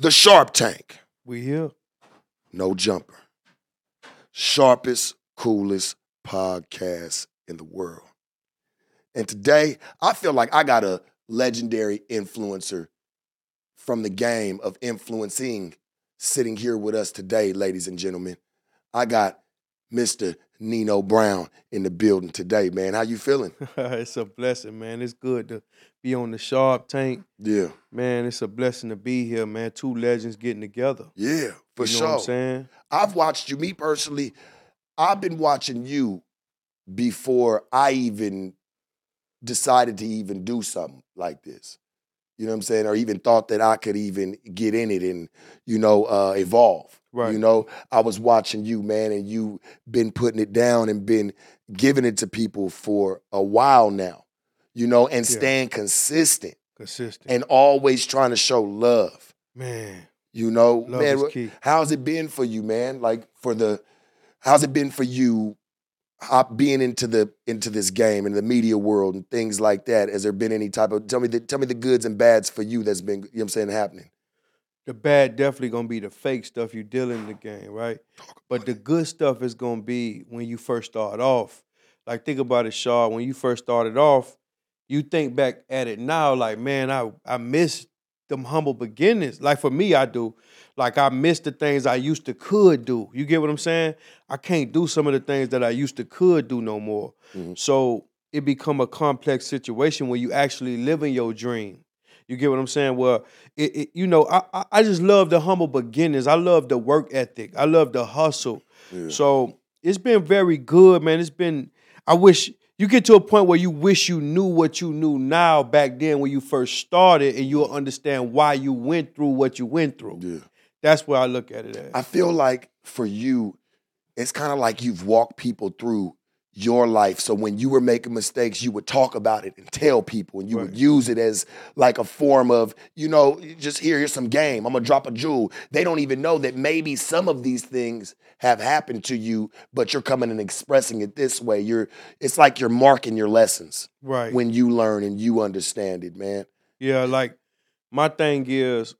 The Sharp Tank. We here. No jumper. Sharpest, coolest podcast in the world. And today, I feel like I got a legendary influencer from the game of influencing sitting here with us today, ladies and gentlemen. I got Mr. Nino Brown in the building today, man. How you feeling? it's a blessing, man. It's good to be on the Sharp Tank. Yeah. Man, it's a blessing to be here, man. Two legends getting together. Yeah, for you know sure. what I'm saying? I've watched you, me personally, I've been watching you before I even decided to even do something like this. You know what I'm saying? Or even thought that I could even get in it and, you know, uh, evolve. Right. You know, I was watching you, man, and you been putting it down and been giving it to people for a while now, you know, and Yeah. staying consistent Consistent. and always trying to show love. man, You know, love man, is key. how's it been for you, man? Like for the, how's it been for you, hop, being into the into this game and the media world and things like that? Has there been any type of tell me the tell me the goods and bads for you that's been you know what I'm saying happening? The bad definitely gonna be the fake stuff you deal in the game, right? But the good stuff is gonna be when you first start off. Like think about it, Shaw. When you first started off, you think back at it now, like man, I I miss them humble beginnings. Like for me, I do. Like I miss the things I used to could do. You get what I'm saying? I can't do some of the things that I used to could do no more. Mhm. So it become a complex situation when you actually living your dream. You get what I'm saying? Well, it, it you know, I, I I just love the humble beginnings. I love the work ethic. I love the hustle. Yeah. So it's been very good, man. It's been. I wish you get to a point where you wish you knew what you knew now back then when you first started, and you'll understand why you went through what you went through. Yeah. That's where I look at it as. I feel like for you, it's kind of like you've walked people through your life. So when you were making mistakes, you would talk about it and tell people, and you would use it as like a form of, you know, just here, here's some game. I'm gonna drop a jewel. They don't even know that maybe some of these things have happened to you, but you're coming and expressing it this way. You're, it's like you're marking your lessons right. when you learn and you understand it, man. Yeah, like my thing is,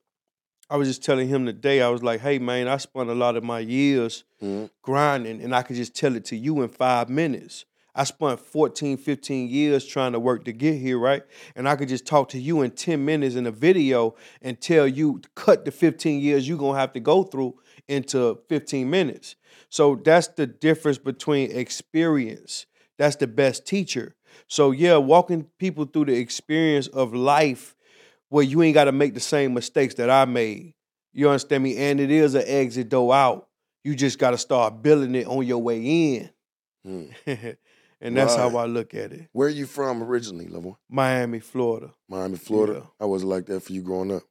I was just telling him today, I was like, hey man, I spent a lot of my years Mhm. grinding and I could just tell it to you in five minutes. I spent 14, 15 years trying to work to get here, right? And I could just talk to you in 10 minutes in a video and tell you cut the 15 years you're gonna have to go through into 15 minutes. So that's the difference between experience. That's the best teacher. So yeah, walking people through the experience of life where you ain't got to make the same mistakes that I made. You understand me? And it is an exit door out. You just got to start building it on your way in. Mm. and that's how I look at it. Where are you from originally, Level? Miami, Florida. Miami, Florida. Yeah. How was like that for you growing up?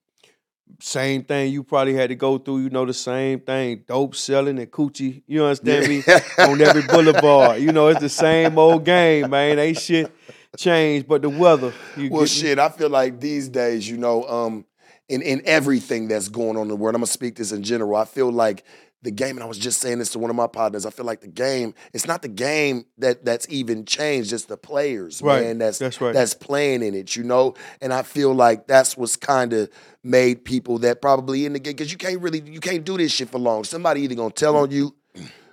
Same thing you probably had to go through. You know the same thing. Dope selling and coochie. You understand me? on every boulevard. You know, it's the same old game, man. Ain't shit changed but the weather. You Well, me? shit, I feel like these days, you know, um, in in everything that's going on in the world, I'm gonna speak this in general. I feel like the game, and I was just saying this to one of my partners. I feel like the game, it's not the game that that's even changed, it's the players, Right. man. That's That's right. that's playing in it, you know. And I feel like that's what's kind of made people that probably in the game because you can't really you can't do this shit for long. Somebody either gonna tell on you.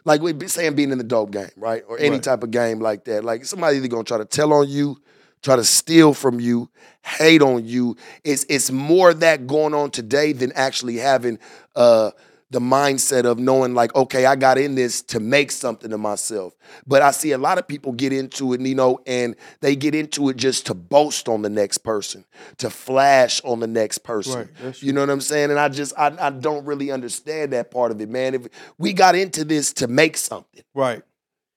Like we be saying being in the dope game, right? Or any Right. type of game like that. Like somebody either gonna try to tell on you, try to steal from you, hate on you. It's it's more of that going on today than actually having uh the mindset of knowing like, okay, I got in this to make something of myself. But I see a lot of people get into it, you know, and they get into it just to boast on the next person, to flash on the next person. Right, You know what I'm saying? And I just I, I don't really understand that part of it, man. If we got into this to make something, right.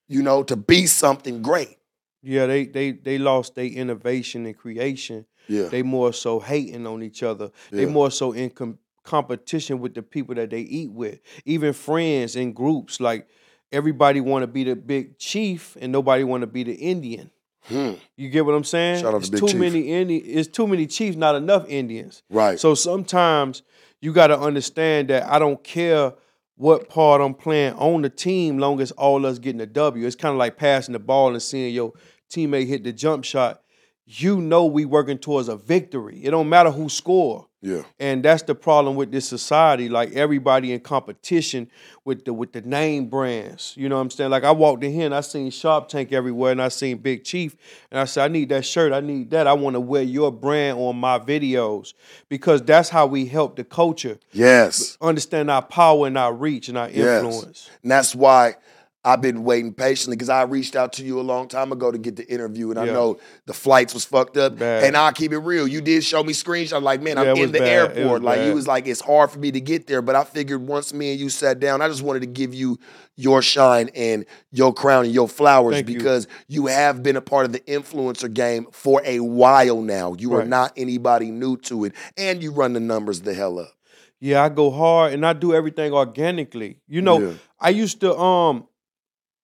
you know, to be something great. Yeah, they they they lost their innovation and creation. Yeah. They more so hating on each other. Yeah. They more so in com- competition with the people that they eat with. Even friends in groups, like everybody want to be the big chief and nobody want to be the Indian. Hmm. You get what I'm saying? Shout out to it's Big too Chief. many Indi- It's too many chiefs, not enough Indians. Right. So sometimes you got to understand that I don't care what part I'm playing on the team, long as all us getting a W. It's kind of like passing the ball and seeing your teammate hit the jump shot. You know we working towards a victory. It don't matter who score. Yeah. And that's the problem with this society. Like everybody in competition with the with the name brands. You know what I'm saying? Like I walked in here and I seen Sharp Tank everywhere and I seen Big Chief. And I said, I need that shirt. I need that. I want to wear your brand on my videos. Because that's how we help the culture Yes. understand our power and our reach and our Yes. influence. And that's why I've been waiting patiently because I reached out to you a long time ago to get the interview, and I know the flights was fucked up. Bad. And I'll keep it real. You did show me screenshots. Like, man, I'm in the bad. Airport. like, you was like, it's hard for me to get there. But I figured once me and you sat down, I just wanted to give you your shine and your crown and your flowers Thank because you. have been a part of the influencer game for a while now. You are not anybody new to it, and you run the numbers the hell up. Yeah, I go hard and I do everything organically. You know, Yeah. I used to um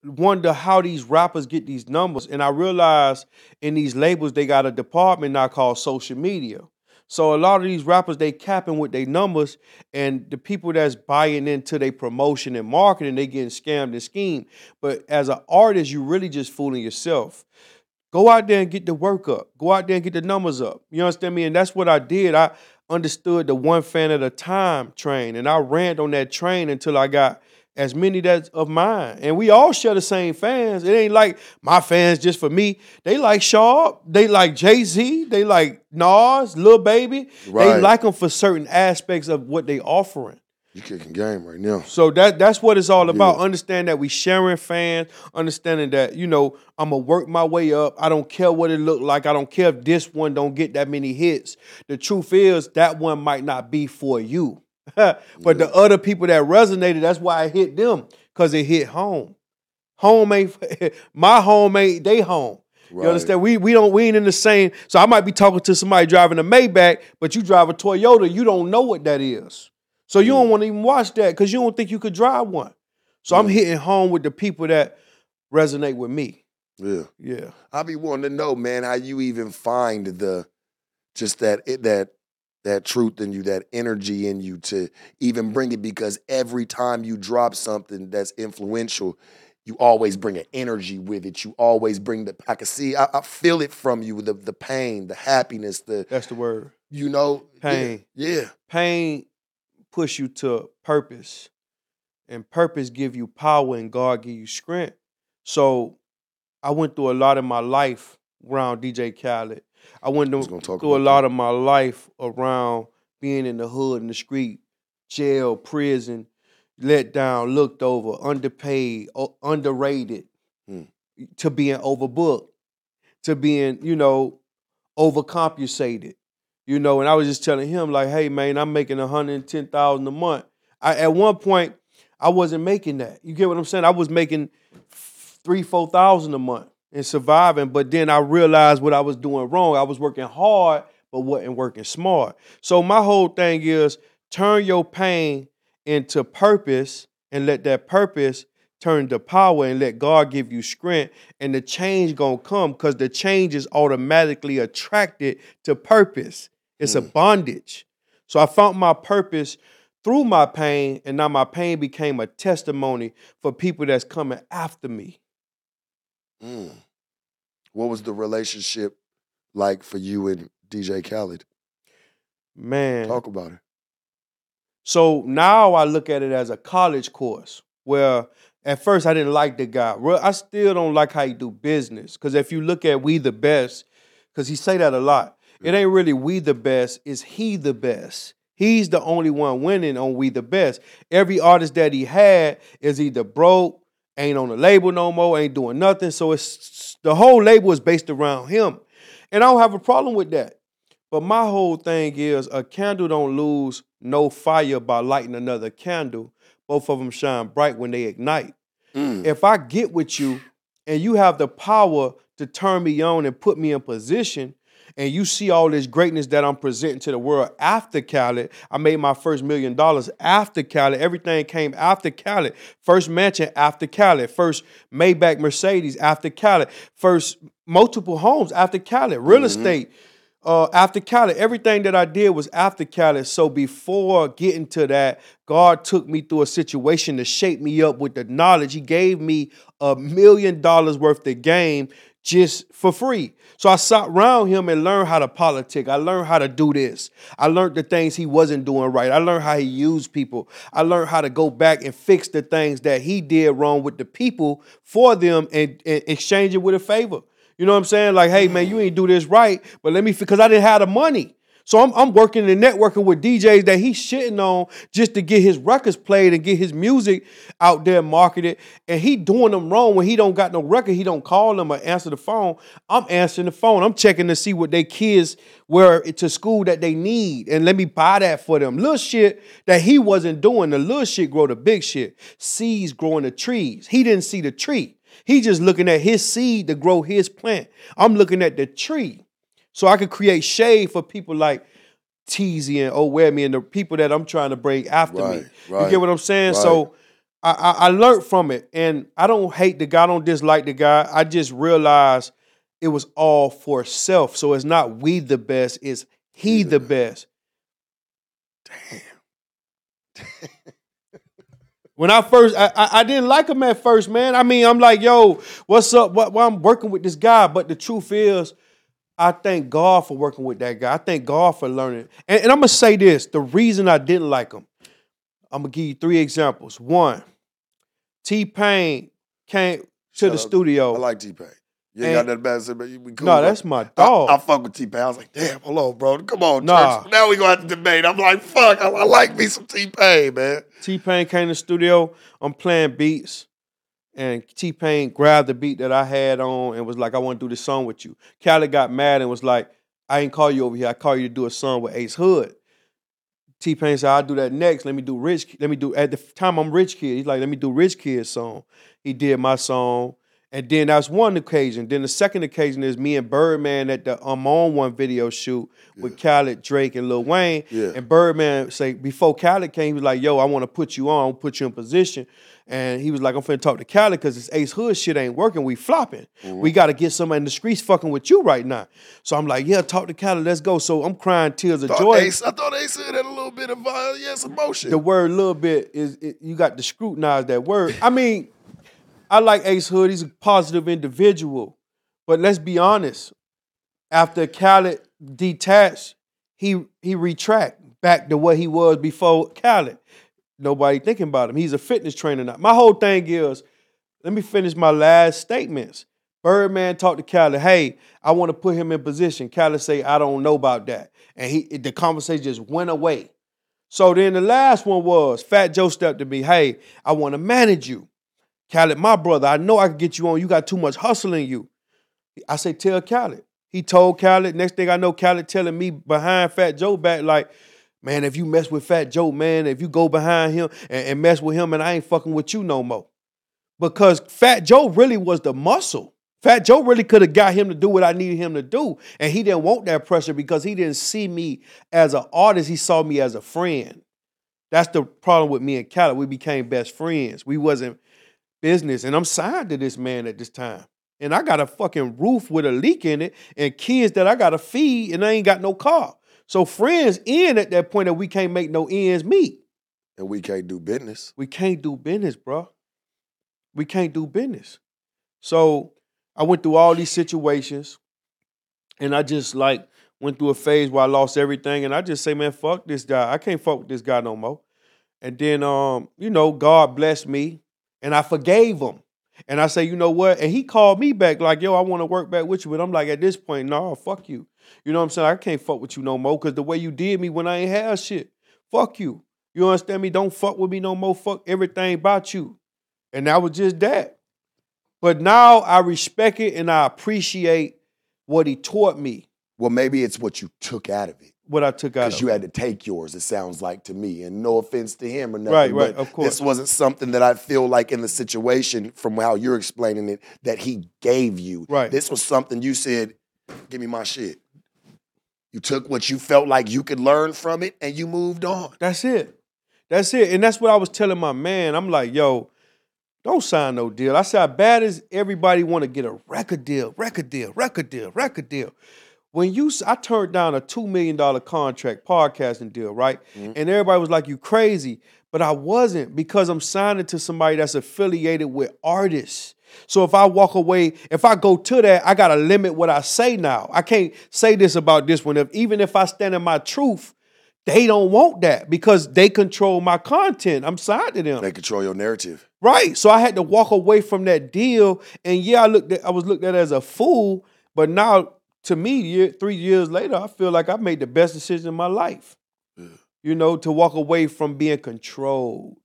wonder how these rappers get these numbers, and I realized in these labels they got a department now called social media. So a lot of these rappers they capping with their numbers, and the people that's buying into their promotion and marketing they getting scammed and schemed. But as an artist, you really just fooling yourself. Go out there and get the work up. Go out there and get the numbers up. You understand me? And that's what I did. I understood the one fan at a time train, and I ran on that train until I got as many that's of mine. And we all share the same fans. It ain't like my fans just for me. They like Sharp. They like Jay Z. They like Nas, Lil Baby. They like them for certain aspects of what they offering. You kicking game right now. So that that's what it's all about. Yeah. Understand that we sharing fans, understanding that, you know, I'm gonna work my way up. I don't care what it look like. I don't care if this one don't get that many hits. The truth is that one might not be for you. but the other people that resonated, that's why I hit them, because it hit home. Home ain't my home ain't they home. Right. You understand? We we don't we ain't in the same. So I might be talking to somebody driving a Maybach, but you drive a Toyota, you don't know what that is. So you don't want to even watch that because you don't think you could drive one. So I'm hitting home with the people that resonate with me. Yeah. Yeah. I be wanting to know, man, how you even find the just that it, that that truth in you, that energy in you to even bring it because every time you drop something that's influential, you always bring an energy with it. You always bring the I can see, I, I feel it from you, the the pain, the happiness, the That's the word. you know yeah, Pain. Yeah. Pain push you to purpose. And purpose give you power and God give you strength. So I went through a lot in my life around DJ Khaled. I went was through, gonna talk through a lot that. of my life around being in the hood, in the street, jail, prison, let down, looked over, underpaid, underrated, Hmm. to being overbooked, to being, you know, overcompensated. You know, and I was just telling him, like, hey man, I'm making 110,000 a month. I at one point I wasn't making that. You get what I'm saying? I was making three, four thousand a month and surviving. But then I realized what I was doing wrong. I was working hard, but wasn't working smart. So my whole thing is turn your pain into purpose and let that purpose turn to power and let God give you strength. And the change gonna come because the change is automatically attracted to purpose. It's a bondage. So I found my purpose through my pain, and now my pain became a testimony for people that's coming after me. Mm. What was the relationship like for you and DJ Khaled? Man. Talk about it. So now I look at it as a college course where at first I didn't like the guy. Well, I still don't like how he do business. Cause if you look at We the Best, cause he say that a lot. It mm-hmm. ain't really we the best, it's he the best. He's the only one winning on We the Best. Every artist that he had is either broke, ain't on the label no more, ain't doing nothing. So it's the whole label is based around him. And I don't have a problem with that. But my whole thing is a candle don't lose no fire by lighting another candle. Both of them shine bright when they ignite. Mm. If I get with you and you have the power to turn me on and put me in position, and you see all this greatness that I'm presenting to the world after Khaled, I made my first million dollars after Khaled. Everything came after Khaled. First mansion after Khaled. First Maybach Mercedes after Khaled. First multiple homes after Khaled. Real estate uh, after Khaled. Everything that I did was after Khaled. So before getting to that, God took me through a situation to shape me up with the knowledge. He gave me a million dollars worth of game, just for free. So I sat around him and learned how to politic. I learned how to do this. I learned the things he wasn't doing right. I learned how he used people. I learned how to go back and fix the things that he did wrong with the people for them and, and exchange it with a favor. You know what I'm saying? Like, hey man, you ain't do this right, but let me because I didn't have the money. So I'm, I'm working and networking with DJs that he's shitting on just to get his records played and get his music out there marketed. And he doing them wrong when he don't got no record. He don't call them or answer the phone. I'm answering the phone. I'm checking to see what they kids wear to school that they need. And let me buy that for them. Little shit that he wasn't doing. The little shit grow the big shit. Seeds growing the trees. He didn't see the tree. He just looking at his seed to grow his plant. I'm looking at the tree. So I could create shade for people like Teezy and Owemi and the people that I'm trying to bring after Right, me. right, You get what I'm saying? right. So I, I, I learned from it. And I don't hate the guy, I don't dislike the guy. I just realized it was all for self. So it's not we the best, it's he the best. Damn. When I first, I, I, didn't like him at first, man. I mean, I'm like, yo, what's up? What, why I'm working with this guy? But the truth is, I thank God for working with that guy. I thank God for learning. And, and I'm gonna say this: the reason I didn't like him, I'm gonna give you three examples. One, T Pain came to the studio. I like T Pain. You ain't And- got nothing bad to say, but you be cool. no, bro. that's my dog. I fuck with T Pain. I was like, damn, hello, bro. Come on, Nah. church. Now we gonna have to debate. I'm like, fuck, I, I like me some T Pain, man. T Pain came to the studio. I'm playing beats, and T Pain grabbed the beat that I had on and was like, "I want to do this song with you." Khaled got mad and was like, "I ain't call you over here. I call you to do a song with Ace Hood." T Pain said, "I'll do that next. Let me do Rich. Let me do at the time I'm Rich Kid. He's like, let me do Rich Kid's song. He did my song." And then that's one occasion. Then the second occasion is me and Birdman at the I'm on one video shoot with Khaled, Drake, and Lil Wayne. Yeah. And Birdman say before Khaled came, he was like, "Yo, I want to put you on, put you in position." And he was like, "I'm finna talk to Khaled because this Ace Hood shit ain't working. We flopping. We got to get somebody in the streets fucking with you right now." So I'm like, "Yeah, talk to Khaled. Let's go." So I'm crying tears of joy. Ace, I thought Ace had a little bit of uh, yes emotion. The word "little bit" is it, you got to scrutinize that word. I mean, I like Ace Hood. He's a positive individual, but let's be honest. After Khaled detached, he he retract back to what he was before Khaled. Nobody thinking about him. He's a fitness trainer now. My whole thing is, let me finish my last statements. Birdman talked to Khaled, hey, I want to put him in position. Khaled say, I don't know about that. And he the conversation just went away. So then the last one was Fat Joe stepped to me, hey, I want to manage you. Khaled, my brother, I know I can get you on. You got too much hustle in you. I say, tell Khaled. He told Khaled. Next thing I know, Khaled telling me behind Fat Joe back, like, man, if you mess with Fat Joe, man, if you go behind him and, and mess with him, and I ain't fucking with you no more. Because Fat Joe really was the muscle. Fat Joe really could have got him to do what I needed him to do. And he didn't want that pressure because he didn't see me as an artist. He saw me as a friend. That's the problem with me and Khaled. We became best friends. We wasn't business. And I'm signed to this man at this time. And I got a fucking roof with a leak in it and kids that I gotta feed and I ain't got no car. So friends in at that point that we can't make no ends meet. and we can't do business. We can't do business, bro. We can't do business. So I went through all these situations and I just like went through a phase where I lost everything and I just say, man, fuck this guy. I can't fuck with this guy no more. And then um, you know, God blessed me and I forgave him. And I say, you know what? And he called me back like, yo, I want to work back with you. But I'm like, at this point, no, fuck you. You know what I'm saying? I can't fuck with you no more because the way you did me when I ain't have shit. Fuck you. You understand me? Don't fuck with me no more. Fuck everything about you. And that was just that. But now I respect it and I appreciate what he taught me, Well, maybe it's what you took out of it. What I took out Because you had to take yours, it sounds like to me. And no offense to him or nothing. Right, right, but of course. This wasn't something that I feel like in the situation, from how you're explaining it, that he gave you. Right. This was something you said, give me my shit. You took what you felt like you could learn from it and you moved on. That's it. That's it. And that's what I was telling my man. I'm like, yo, don't sign no deal. I said, bad as everybody want to get a record deal, record deal, record deal, record deal. When you, I turned down a $2 million contract podcasting deal, right? Mm-hmm. And everybody was like, you crazy. But I wasn't because I'm signing to somebody that's affiliated with artists. So if I walk away, if I go to that, I gotta limit what I say now. I can't say this about this one. If even if I stand in my truth, they don't want that because they control my content. I'm signed to them. They control your narrative. Right. So I had to walk away from that deal. And yeah, I looked at I was looked at as a fool, but now to me, year, three years later, I feel like I made the best decision in my life. Yeah. You know, to walk away from being controlled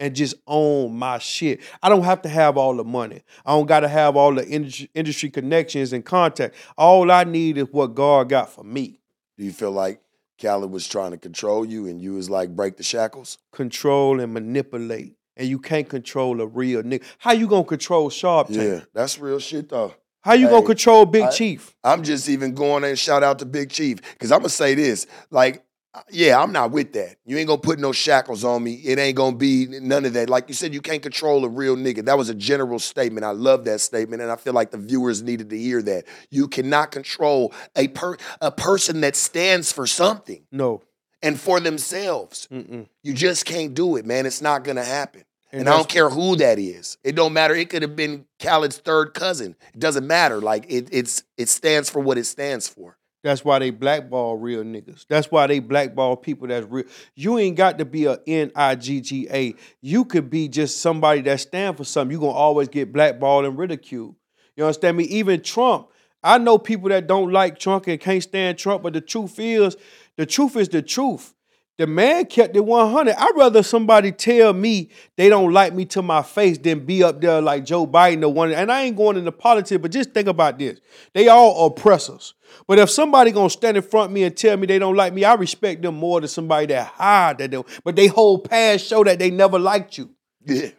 and just own my shit. I don't have to have all the money. I don't got to have all the industry, industry connections and contact. All I need is what God got for me. Do you feel like Khaled was trying to control you and you was like break the shackles? Control and manipulate. And you can't control a real nigga. How you gonna control Sharp Tank? Yeah, that's real shit though. How you Hey, gonna control Big I- Chief? I'm just even going and shout out to Big Chief because I'm gonna say this. Like, yeah, I'm not with that. You ain't gonna put no shackles on me. It ain't gonna be none of that. Like you said, you can't control a real nigga. That was a general statement. I love that statement, and I feel like the viewers needed to hear that. You cannot control a per a person that stands for something No. and for themselves. Mm-mm. You just can't do it, man. It's not gonna happen. And And, I don't care who that is. It don't matter. It could have been Khaled's third cousin. It doesn't matter. Like it, it's it stands for what it stands for. That's why they blackball real niggas. That's why they blackball people that's real. You ain't got to be a N-I-G-G-A. You could be just somebody that stand for something. you gonna always get blackballed and ridiculed. You understand me? Even Trump. I know people that don't like Trump and can't stand Trump, but the truth is, the truth is the truth. The man kept it 100. I'd rather somebody tell me they don't like me to my face than be up there like Joe Biden or one. And I ain't going into politics, but just think about this. They all oppressors. But if somebody gonna stand in front of me and tell me they don't like me, I respect them more than somebody that hide that them. But they whole past show that they never liked you. Yeah.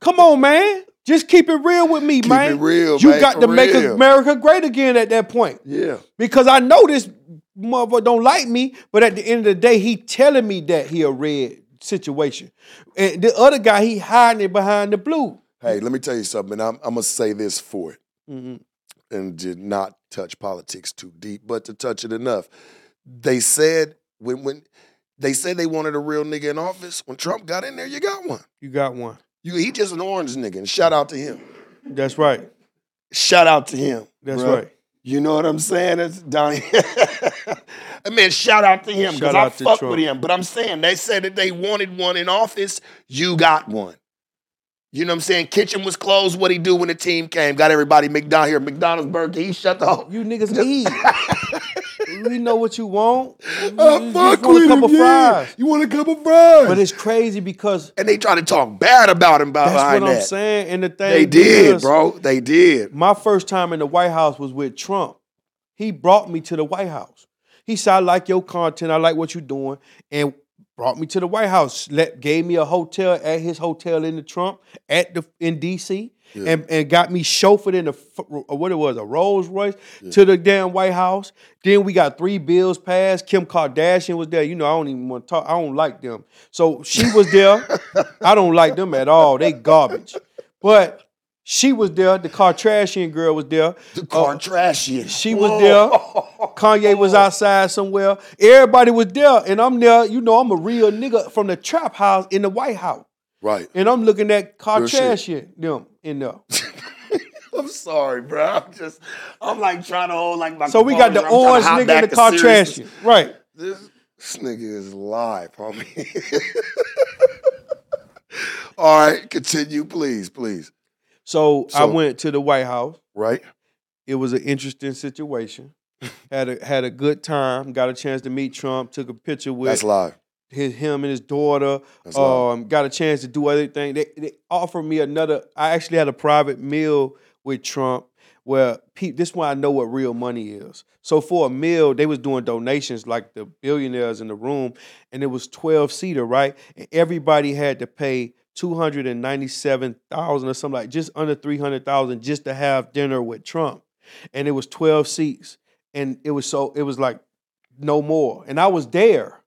Come on, man. Just keep it real with me, Keep man. it real, You man, got to make. America great again at that point Yeah. because I know this motherfucker don't like me, but at the end of the day, he telling me that he a red situation. And the other guy, he hiding it behind the blue. Hey, let me tell you something. I'm, I'm gonna say this for it, Mhm. and did not touch politics too deep, but to touch it enough. They said when when they said they wanted a real nigga in office. When Trump got in there, you got one. You got one. You he just an orange nigga, and shout out to him. That's right. Shout out to him. That's bruh. right. You know what I'm saying? That's Donnie. I mean, shout out to him because I fuck Trump. with him. But I'm saying they said that they wanted one in office. You got one. You know what I'm saying? Kitchen was closed. What he do when the team came? Got everybody McDonald here. McDonald's burger. He shut the whole. You niggas need. we know what you want. You Uh, fuck want with a couple him, yeah. You want a couple fries? But it's crazy because and they try to talk bad about him behind that. that's what I'm that. saying. And the thing They did, bro. They did. My first time in the White House was with Trump. He brought me to the White House. He said, I like your content, I like what you're doing, and brought me to the White House. Let, gave me a hotel at his hotel in the Trump at the in DC. Yeah. And, and got me chauffeured in a uh, what it was a Rolls Royce to the damn White House. Then we got three bills passed. Kim Kardashian was there. You know I don't even want to talk. I don't like them. So she was there. I don't like them at all. They garbage. But she was there. The Kardashian girl was there. The car Uh, she was there. Kanye was outside somewhere. Everybody was there, and I'm there. You know, I'm a real nigga from the trap house in the White House, Right. and I'm looking at Real shit. Kardashian them in there. I'm sorry, bro. I'm just, I'm like trying to hold like my. So we got the. I'm orange nigga and the. Kardashian, right? This, this nigga is live, homie. All right, continue, please, please. So, I went to the White House. Right? It was an interesting situation. Had a had a good time. Got a chance to meet Trump. Took a picture with That's live. his him and his daughter. Um, got a chance to do everything. They, they offered me another. I actually had a private meal with Trump where pe- this one I know what real money is. So for a meal, they was doing donations like the billionaires in the room, and it was twelve seater, right? And everybody had to pay two hundred and ninety seven thousand or something like just under three hundred thousand just to have dinner with Trump, and it was twelve seats, and it was so it was like no more, and I was there.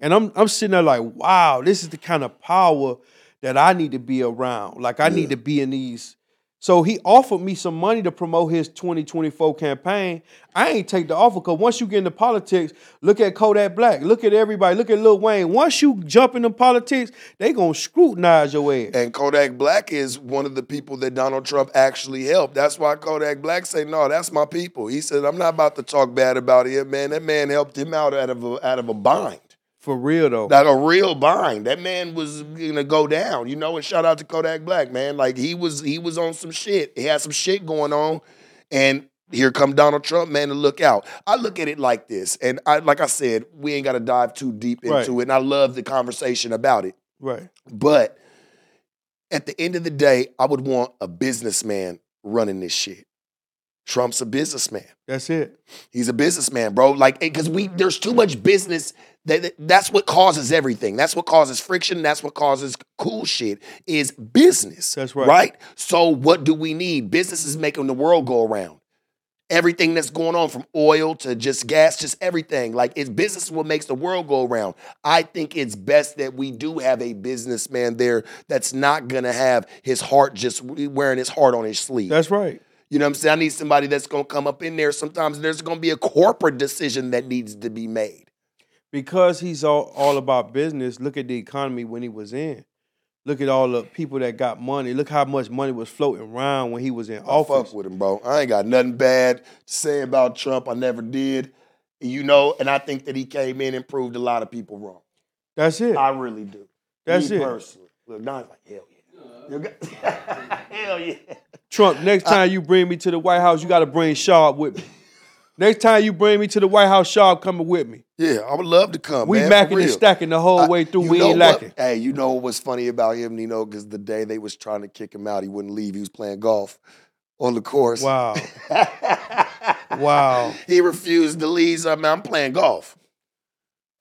And I'm I'm sitting there like, wow, this is the kind of power that I need to be around. Like I Yeah. need to be in these So he offered me some money to promote his 2024 campaign. I ain't take the offer because once you get into politics, look at Kodak Black, look at everybody, look at Lil Wayne. Once you jump into politics, they gonna scrutinize your ass. And Kodak Black is one of the people that Donald Trump actually helped. That's why Kodak Black say, "No, that's my people." He said, "I'm not about to talk bad about him, man. That man helped him out out of a, out of a bind." For real though. Like a real bind. That man was gonna go down, you know, and shout out to Kodak Black, man. Like he was he was on some shit. He had some shit going on. And here come Donald Trump, man, to look out. I look at it like this, and I like I said, we ain't gotta dive too deep into Right. it. And I love the conversation about it. right. But at the end of the day, I would want a businessman running this shit. Trump's a businessman. That's it. He's a businessman, bro. Like, because we mm-hmm. there's too much business. That, that- that's what causes everything. That's what causes friction. That's what causes cool shit. Is business. That's right. Right. So what do we need? Business is making the world go around. Everything that's going on from oil to just gas, just everything. Like it's business what makes the world go around. I think it's best that we do have a businessman there that's not gonna have his heart just wearing his heart on his sleeve. That's right. You know what I'm saying? I need somebody that's gonna come up in there. Sometimes there's gonna be a corporate decision that needs to be made. Because he's all, all about business, look at the economy when he was in. Look at all the people that got money. Look how much money was floating around when he was in I office. fuck with him, bro. I ain't got nothing bad to say about Trump. I never did. You know, and I think that he came in and proved a lot of people wrong. That's it. I really do. That's Me it. personally. Look, Don's like, hell yeah. Uh-huh. You hell yeah. Trump, next time you bring me to the White House, you got to bring Sharp with me. Next time you bring me to the White House, Sharp coming with me. Yeah, I would love to come. We man, macking and stacking the whole I- way through. We ain't what? lacking. Hey, you know what's funny about him, Nino? Because the day they was trying to kick him out, he wouldn't leave. He was playing golf on the course. Wow. Wow. he refused to leave. So, man, I'm playing golf.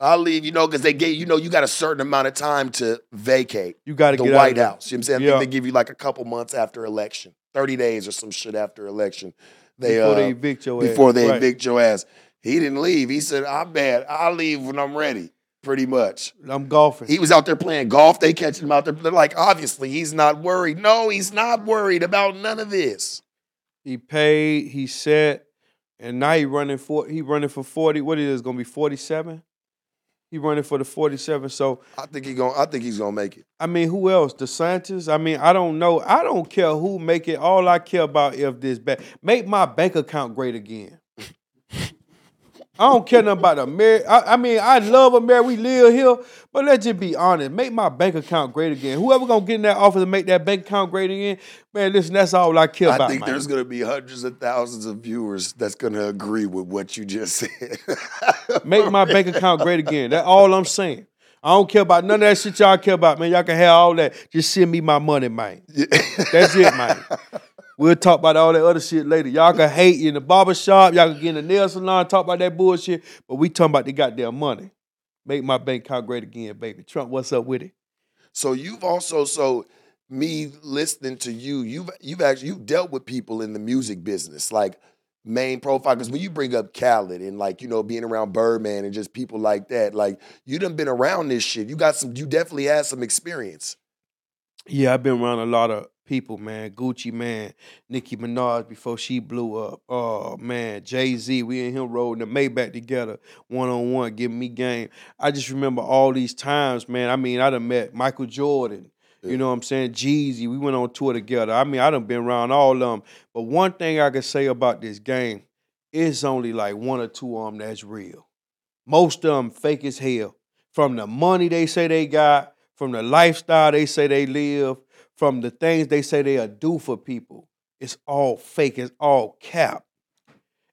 I'll leave, you know, because they gave, you know, you got a certain amount of time to vacate You got to the get out White. House. You know what I'm saying? I Yeah. think they give you like a couple months after election, 30 days or some shit after election. They, before uh, they evict your ass. before they Right. evict your ass. He didn't leave. He said, "I'm bad. I'll leave when I'm ready, pretty much. I'm golfing. He was out there playing golf. They catching him out there. They're like, obviously, he's not worried. No, he's not worried about none of this. He paid. He set, and now he running for. He running for forty. What it is going to be forty seven. He running for the forty seven. So I think he going I think he's gonna make it. I mean, who else? The scientists? I mean, I don't know. I don't care who make it. All I care about if this bad. Make my bank account great again. I don't care nothing about America. I, I mean, I love America. We live here, but let's just be honest. Make my bank account great again. Whoever gonna get in that office and make that bank account great again, man, listen, that's all I care I about. I think there's gonna be hundreds of thousands of viewers that's gonna agree with what you just said. Make my bank account great again. That's all I'm saying. I don't care about none of that shit y'all care about, man. Y'all can have all that. Just send me my money, man. That's it, man. We'll talk about all that other shit later. Y'all can hate you in the barber shop. Y'all can get in the nail salon, talk about that bullshit. But we talking about the goddamn money. Make my bank account great again, baby. Trump, what's up with it? So you've also so me listening to you, you've you've actually you've dealt with people in the music business, like main profile. Because when you bring up Khaled and like you know being around Birdman and just people like that, like you done been around this shit. You got some. You definitely had some experience. Yeah, I've been around a lot of people, man. Gucci Mane. Nicki Minaj before she blew up. Oh, man. Jay Z, we and him rolling the Maybach together, one on one, giving me game. I just remember all these times, man. I mean, I done met Michael Jordan. Yeah. You know what I'm saying? Jeezy, we went on tour together. I mean, I done been around all of them. But one thing I can say about this game, it's only like one or two of them that's real. Most of them fake as hell. From the money they say they got, from the lifestyle they say they live, from the things they say they'll do for people. It's all fake. It's all cap.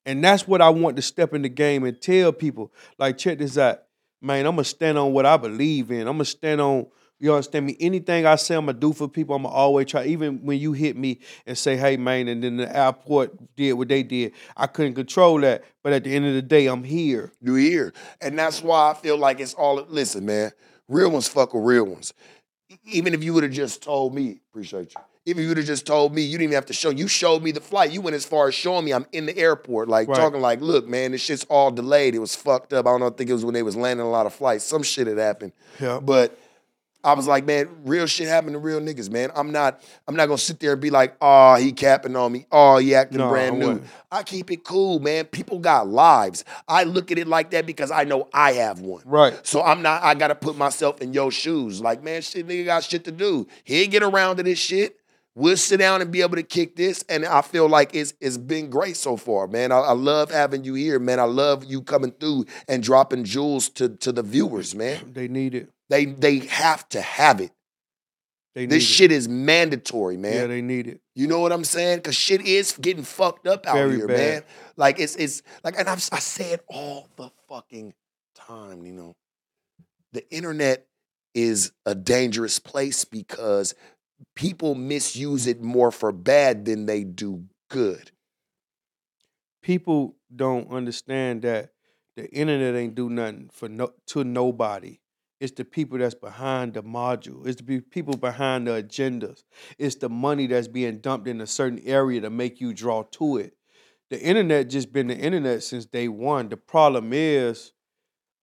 And that's what I want to step in the game and tell people. Like, check this out. Man, I'm gonna stand on what I believe in. I'm gonna stand on, you understand me? Anything I say I'm gonna do for people, I'm gonna always try. Even when you hit me and say, hey man, and then the airport did what they did. I couldn't control that. But at the end of the day, I'm here. You here, and that's why I feel like it's all. Listen, man, real ones fuck with real ones. Even if you would have just told me, appreciate you. Even if you would have just told me, you didn't even have to show. You showed me the flight. You went as far as showing me I'm in the airport, like Right. talking like, look, man, this shit's all delayed. It was fucked up. I don't know. I think it was when they was landing a lot of flights. Some shit had happened. Yeah. But I was like, man, real shit happen to real niggas, man. I'm not, I'm not gonna sit there and be like, oh, he capping on me. Oh, he acting No, brand new. wouldn't. I keep it cool, man. People got lives. I look at it like that because I know I have one. Right. So I'm not, I gotta put myself in your shoes. Like, man, shit, nigga got shit to do. He ain't get around to this shit. We'll sit down and be able to kick this. And I feel like it's it's been great so far, man. I, I love having you here, man. I love you coming through and dropping jewels to, to the viewers, man. They need it. They they have to have it. They need This it. shit is mandatory, man. Yeah, they need it. You know what I'm saying? Cause shit is getting fucked up out Very here, bad. man. Like it's it's like, and I've, I say it all the fucking time. You know, the internet is a dangerous place because people misuse it more for bad than they do good. People don't understand that the internet ain't do nothing for no to nobody. It's the people that's behind the module. It's the people behind the agendas. It's the money that's being dumped in a certain area to make you draw to it. The internet just been the internet since day one. The problem is,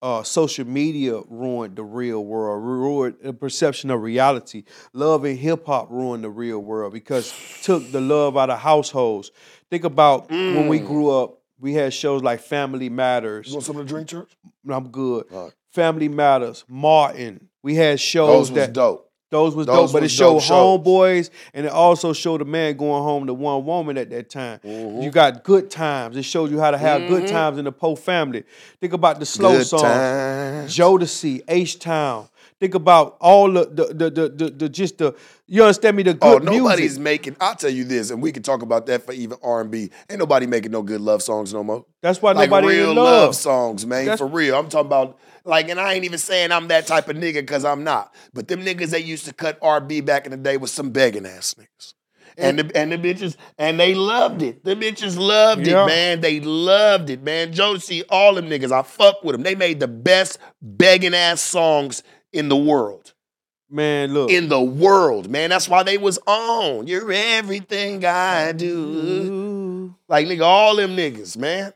uh, social media ruined the real world, ruined the perception of reality. Love and hip hop ruined the real world because took the love out of households. Think about when we Mm. grew up. We had shows like Family Matters. You want something to the drink, church? I'm good. Right. Family Matters, Martin. We had shows Those that dope. Those was Those dope, but it was showed dope shows. homeboys and it also showed a man going home to one woman at that time. Mhm. You got good times. It showed you how to have good Mhm. times in the Poe family. Think about the slow Good song, times. Jodeci, H Town. Think about all the the, the the the the just the you understand me the oh, good Oh, nobody's music. making. I'll tell you this, and we can talk about that for even R and B. Ain't nobody making no good love songs no more. That's why like nobody real love. love. songs, man. That's- for real. I'm talking about like, and I ain't even saying I'm that type of nigga because I'm not. But them niggas that used to cut R&B back in the day was some begging ass niggas. And the and the bitches and they loved it. The bitches loved Yeah. it, man. They loved it, man. Josie, all them niggas, I fuck with them. They made the best begging ass songs in the world. Man, look. In the world, man. That's why they was on. You're everything I do. Like nigga, all them niggas, man.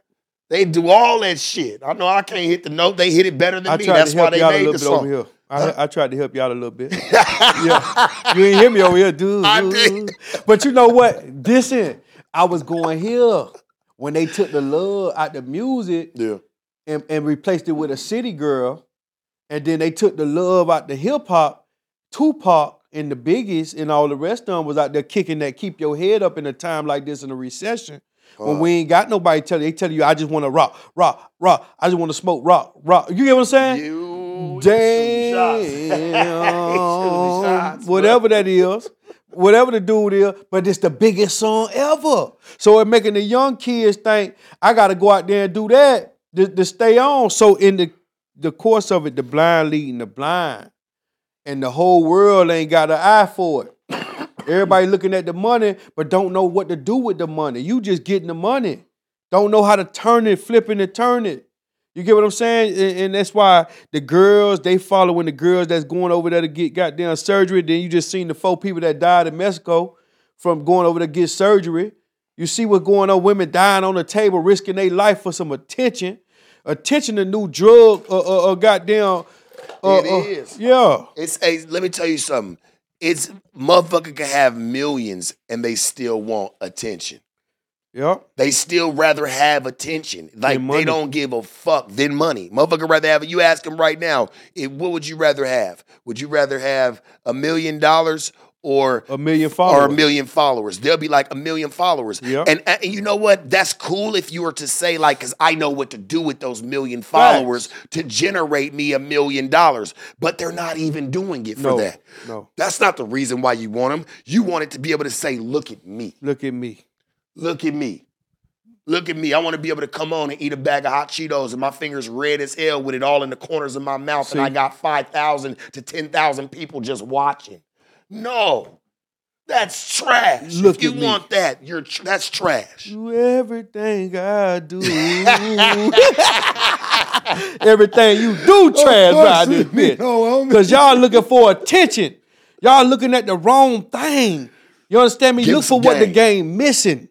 They do all that shit. I know I can't hit the note. They hit it better than I me. That's why they made the song. here. I, I tried to help y'all a little bit. yeah. You ain't hear me over here, dude. I did. But you know what? Listen, I was going here when they took the love out the music Yeah. and, and replaced it with a city girl, and then they took the love out the hip hop, Tupac and the Biggies and all the rest of them was out there kicking that keep your head up in a time like this in a recession. When we ain't got nobody telling you, they tell you, I just want to rock, rock, rock. I just want to smoke, rock, rock. You get what I'm saying? You Damn. shots, whatever that is. Whatever the dude is, but it's the biggest song ever. So it making the young kids think I gotta go out there and do that to, to stay on. So in the the course of it, the blind leading the blind. And the whole world ain't got an eye for it. Everybody looking at the money, but don't know what to do with the money. You just getting the money. Don't know how to turn it, flipping and turn it. You get what I'm saying? And, and that's why the girls, they following the girls that's going over there to get goddamn surgery. Then you just seen the four people that died in Mexico from going over to get surgery. You see what's going on, women dying on the table, risking their life for some attention. Attention, a new drug, uh, uh, uh goddamn. Uh, It uh, is. Yeah. It's hey, let me tell you something. It's motherfucker can have millions and they still want attention. Yeah. They still rather have attention. Like they don't give a fuck than money. Motherfucker rather have you ask them right now, if, what would you rather have? Would you rather have a million dollars or A million or followers. a million followers? They'll be like a million followers. Yeah. And, and you know what? That's cool if you were to say like, because I know what to do with those million followers to generate me a million dollars. But they're not even doing it for No. that. No. That's not the reason why you want them. You want it to be able to say, look at me. Look at me. Look at me. Look at me. I want to be able to come on and eat a bag of hot Cheetos and my fingers red as hell with it all in the corners of my mouth See? and I got 5,000 to 10,000 people just watching. No. That's trash. Look if you want that, you're tr- that's trash. Do everything I do. everything you do trash right this bitch. Because y'all looking for attention. Y'all looking at the wrong thing. You understand me? Give Look for what the game. game missing.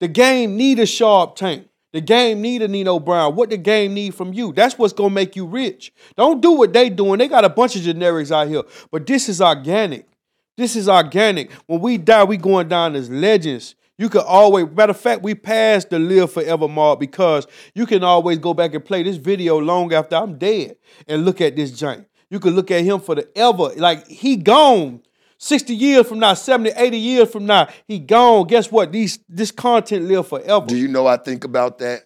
The game need a sharp tank. The game need a Nino Brown. What the game need from you? That's what's gonna make you rich. Don't do what they doing. They got a bunch of generics out here, but this is organic. This is organic. When we die, we going down as legends. You can always, matter of fact, we passed the live forever mark because you can always go back and play this video long after I'm dead and look at this giant. You can look at him for the ever. Like he gone. 60 years from now, 70, 80 years from now, he gone. Guess what? These this content live forever. Do you know I think about that?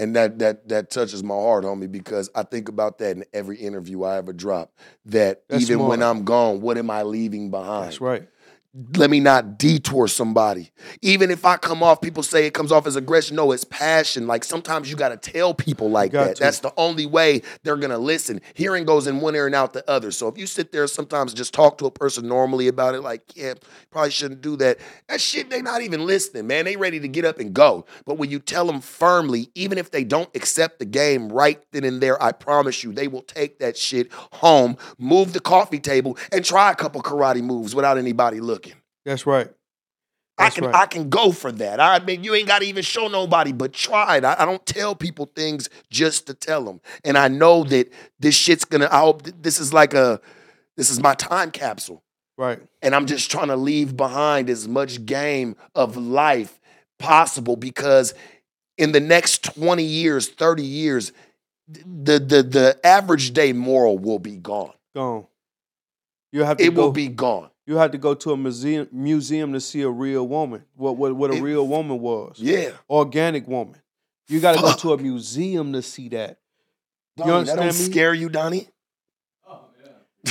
And that that that touches my heart, homie, because I think about that in every interview I ever drop. That That's even when. I'm gone, what am I leaving behind? That's right. Let me not detour somebody. Even if I come off, people say it comes off as aggression. No, it's passion. Like sometimes you got to tell people like that. to. That's the only way they're going to listen. Hearing goes in one ear and out the other. So if you sit there sometimes just talk to a person normally about it, like, yeah, probably shouldn't do that. That shit, they not even listening, man. They ready to get up and go. But when you tell them firmly, even if they don't accept the game right then and there, I promise you, they will take that shit home, move the coffee table, and try a couple karate moves without anybody looking. That's right. I can right. I can go for that. I mean, you ain't got to even show nobody, but try it. I, I don't tell people things just to tell them, and I know that this shit's gonna. I hope this is like a, this is my time capsule, Right. and I'm just trying to leave behind as much game of life possible because in the next 20 years, 30 years, the the the average day moral will be gone. Gone. You have to It go. will be gone. You had to go to a museum museum to see a real woman. What what what a It- real woman was. Yeah. Organic woman. You got to go to a museum to see that. Donnie, that don't me? scare you, Donnie?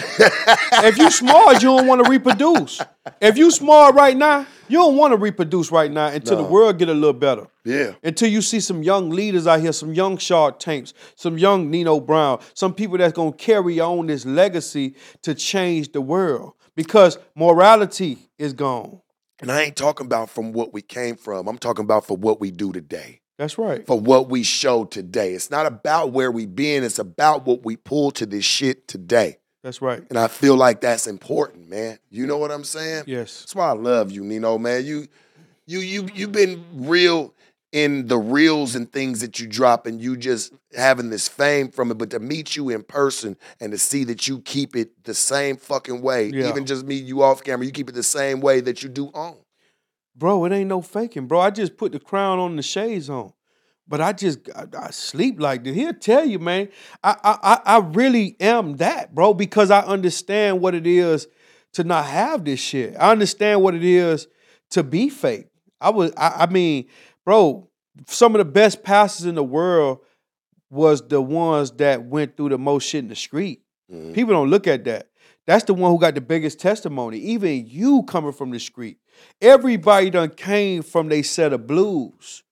If you smart, you don't want to reproduce. If you smart right now, you don't want to reproduce right now until No. the world get a little better. yeah. Until you see some young leaders out here, some young Sharp Tanks, some young Nino Brown, some people that's gonna carry on this legacy to change the world. Because morality is gone. And I ain't talking about from what we came from. I'm talking about for what we do today, That's right. for what we show today. It's not about where we been. It's about what we pull to this shit today. That's right. And I feel like that's important, man. You know what I'm saying? Yes. That's why I love you, Nino, man. You, you, you, you've been real in the reels and things that you drop, and you just having this fame from it. But to meet you in person and to see that you keep it the same fucking way, Yeah. even just meet you off camera, you keep it the same way that you do on. Bro, it ain't no faking, bro. I just put the crown on the shades on. But I just I, I sleep like this. He'll tell you, man. I, I I I really am that, bro, because I understand what it is to not have this shit. I understand what it is to be fake. I was I, I mean, bro, some of the best pastors in the world was the ones that went through the most shit in the street. Mhm. People don't look at that. That's the one who got the biggest testimony. Even you coming from the street. Everybody done came from they set of blues.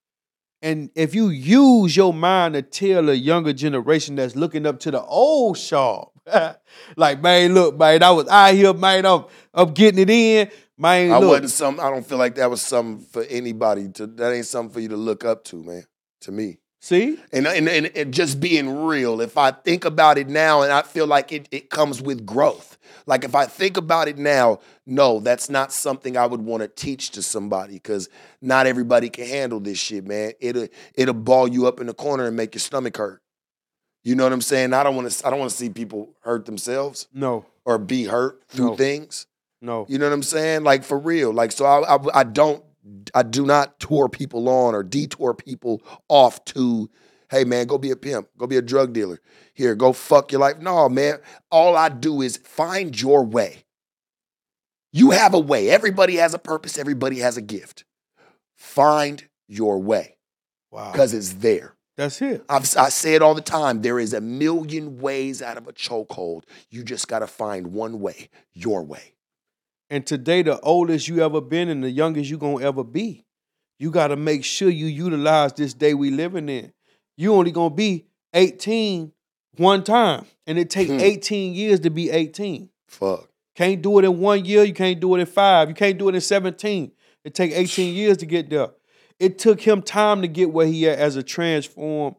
And if you use your mind to tell a younger generation that's looking up to the old Shaw, like, man, look, man, I was out here, man, I'm, I'm getting it in. Man, I look. wasn't some. I don't feel like that was something for anybody to. That ain't something for you to look up to, man. To me, See? and and and, and just being real. If I think about it now, and I feel like it, it comes with growth. Like if I think about it now, no, that's not something I would want to teach to somebody because not everybody can handle this shit, man. It'll it'll ball you up in the corner and make your stomach hurt. You know what I'm saying? I don't want to. I don't want to see people hurt themselves No, or be hurt through No. things. No. You know what I'm saying? Like for real. Like so, I, I I don't I do not tour people on or detour people off to, hey man, go be a pimp, go be a drug dealer. Here, go fuck your life. No, man. All I do is find your way. You have a way. Everybody has a purpose. Everybody has a gift. Find your way Wow. because it's there. That's it. I've, I say it all the time. There is a million ways out of a chokehold. You just got to find one way, your way. And today, the oldest you ever been and the youngest you gonna ever be. You gotta make sure you utilize this day we living in. You only gonna be 18 one time. And it take Hmm. 18 years to be 18. Fuck. Can't do it in one year, you can't do it in five, you can't do it in 17. It take 18 years to get there. It took him time to get where he at as a transformed,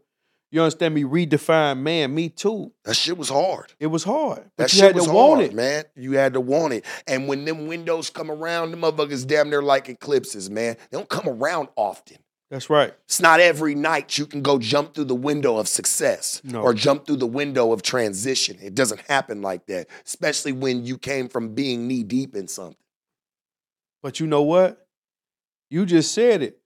you understand me, redefined man. Me too. That shit was hard. It was hard. But That you shit had was to want hard, it. man. You had to want it. And when them windows come around, them motherfuckers damn near like eclipses, man. They don't come around often. That's right. It's not every night you can go jump through the window of success No. or jump through the window of transition. It doesn't happen like that, especially when you came from being knee deep in something. But you know what? You just said it.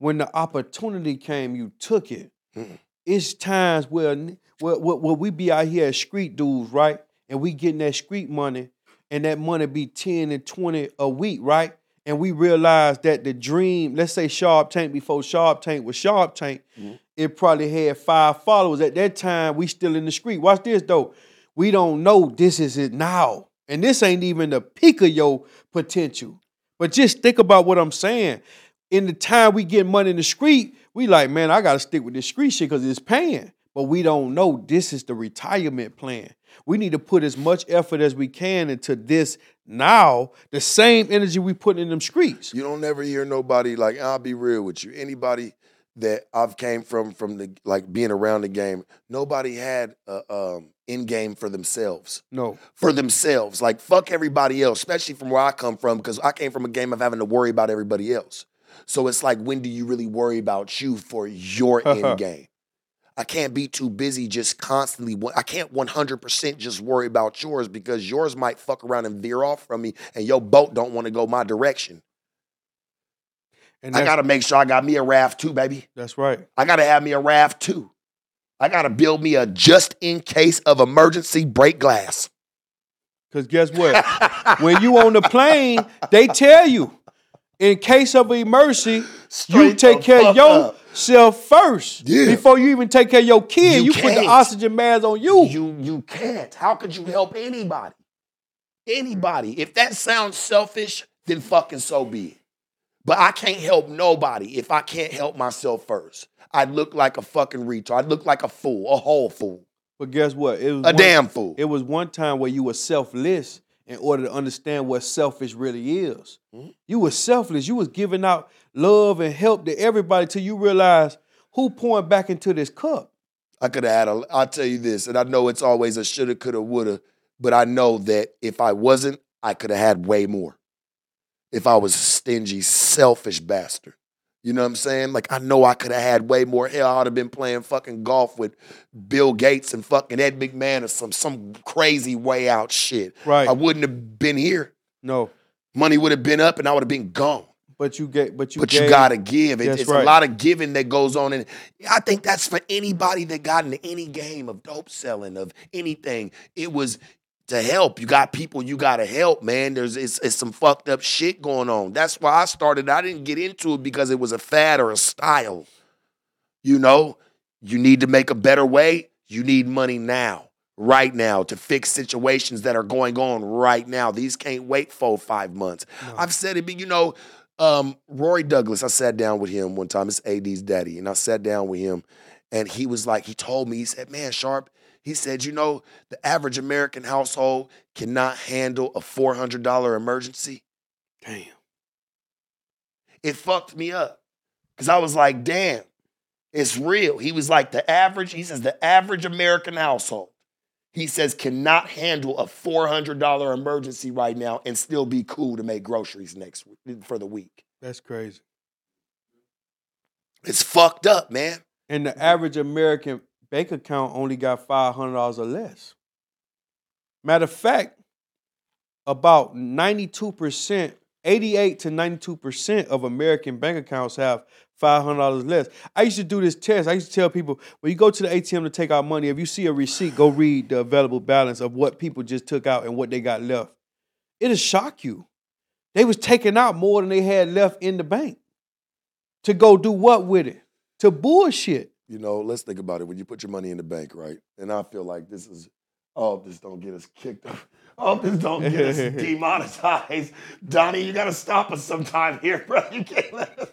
When the opportunity came, you took it. Mm. It's times where, where, where, we be out here as street dudes, right? And we getting that street money, and that money be 10 and 20 a week, right? And we realize that the dream, let's say Sharp Tank before Sharp Tank was Sharp Tank, Mhm. it probably had five followers. At that time, we still in the street. Watch this though. We don't know this is it now. And this ain't even the peak of your potential. But just think about what I'm saying. In the time we get money in the street, we like, man, I gotta stick with this street shit because it's paying. But we don't know this is the retirement plan. We need to put as much effort as we can into this now, the same energy we put in them streets. You don't ever hear nobody like I'll be real with you. Anybody that I've came from from the like being around the game, nobody had a um end game for themselves. No. For themselves. Like fuck everybody else, especially from where I come from, because I came from a game of having to worry about everybody else. So it's like when do you really worry about you for your end game? I can't be too busy just constantly. I can't 100% just worry about yours because yours might fuck around and veer off from me and your boat don't want to go my direction. And I gotta make sure I got me a raft too, baby. that's right. I gotta have me a raft too. I gotta build me a just in case of emergency break glass. Because guess what? when you on the plane, they tell you, in case of emergency, you take care of up. yourself first. Yeah. Before you even take care of your kid, You you, put the oxygen mask on you. You you can't. How could you help anybody? Anybody. If that sounds selfish, then fucking so be it. But I can't help nobody if I can't help myself first. I'd look like a fucking retard. I'd look like a fool, a whole fool, But guess what? It was a one- damn fool. It was one time where you were selfless in order to understand what selfish really is. Mhm. You were selfless. You was giving out love and help to everybody till you realize who pouring back into this cup. I could have had a. I'll tell you this, and I know it's always a shoulda, coulda, woulda, but I know that if I wasn't, I could have had way more. If I was a stingy, selfish bastard, you know what I'm saying? Like I know I could have had way more. Hell, I'd have been playing fucking golf with Bill Gates and fucking Ed McMahon or some some crazy way out shit. Right. I wouldn't have been here. no. Money would have been up, and I would have been gone. But you get but you But gave, you gotta give. It- it's a lot of giving that goes on, and I think that's for anybody that got into any game of dope selling of anything. It was to help. You got people you gotta help, man. There's it's, it's some fucked up shit going on. That's why I started. I didn't get into it because it was a fad or a style. You know, you need to make a better way. You need money now, right now, to fix situations that are going on right now. These can't wait four, five months. No. I've said it, but you know, um, Roy Douglas, I sat down with him one time. It's AD's daddy. And I sat down with him and he was like, he told me, he said, man, Sharp, he said, you know, the average American household cannot handle a $400 emergency. Damn. It fucked me up because I was like, damn, it's real. He was like, the average, he says, the average American household, he says, cannot handle a $400 emergency right now and still be cool to make groceries next week for the week. That's crazy. It's fucked up, man. And the average American bank account only got five hundred dollars or less. Matter of fact, about ninety-two percent, eighty-eight to ninety-two percent of American bank accounts have five hundred dollars less. I used to do this test. I used to tell people when you go to the ATM to take out money, if you see a receipt, go read the available balance of what people just took out and what they got left. It'll shock you. They was taking out more than they had left in the bank. To go do what with it? To bullshit. You know, let's think about it. When you put your money in the bank, right? And I feel like this is, oh, this don't get us kicked up. Oh, this don't get us demonetized. Donnie, you gotta stop us sometime here, bro. You can't let us.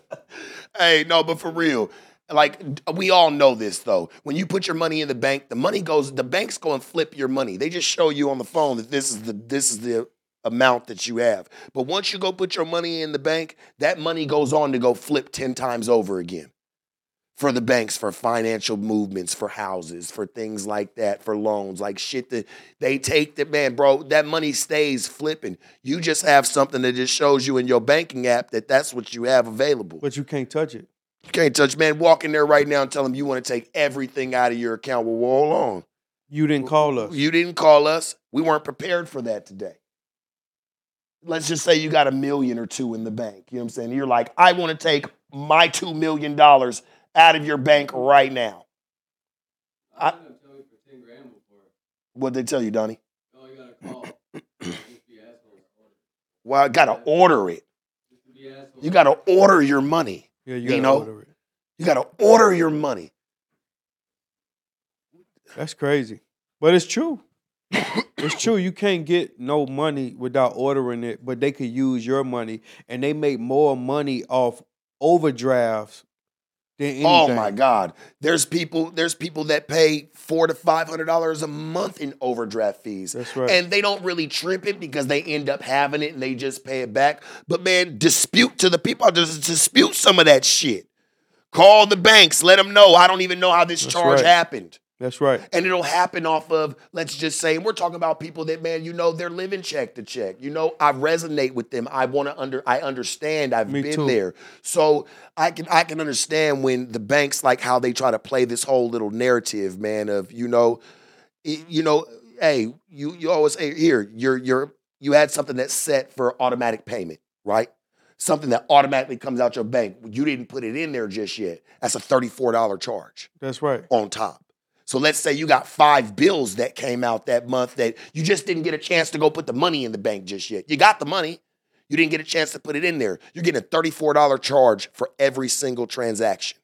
Hey, no, but for real. Like we all know this though. When you put your money in the bank, the money goes, the banks go and flip your money. They just show you on the phone that this is the this is the amount that you have. But once you go put your money in the bank, that money goes on to go flip 10 times over again for the banks for financial movements for houses for things like that for loans like shit that they take that man bro that money stays flipping you just have something that just shows you in your banking app that that's what you have available But you can't touch it. You can't touch, man. Walk in there right now and tell them you want to take everything out of your account. Well, hold on. You didn't call us. You didn't call us. We weren't prepared for that today. Let's just say you got a million or two in the bank. You know what I'm saying? You're like, I want to take my $2 million out of your bank right now. I, what'd they tell you, Donnie? Well, I gotta order it. You gotta order your money. yeah, you you, gotta know? order it. You gotta order your money. That's crazy. But it's true. it's true. You can't get no money without ordering it, but they could use your money and they make more money off overdrafts than anything. Oh my God. There's people, there's people that pay four to five hundred dollars a month in overdraft fees. That's right. And they don't really trip it because they end up having it and they just pay it back. But man, dispute to the people, just dispute some of that shit. Call the banks, let them know. I don't even know how this That's charge right. happened. That's right. And it'll happen off of, let's just say, we're talking about people that, man, you know, they're living check to check. You know, I resonate with them. I want to under, I understand. I've Me been too. there. So I can, I can understand when the banks, like how they try to play this whole little narrative, man, of, you know, it- you know, hey, you, you always say, here, you're, you're, you had something that's set for automatic payment, right? Something that automatically comes out your bank. You didn't put it in there just yet. That's a $34 charge That's right. on top. So let's say you got five bills that came out that month that you just didn't get a chance to go put the money in the bank just yet. You got the money, you didn't get a chance to put it in there. You're getting a $34 charge for every single transaction.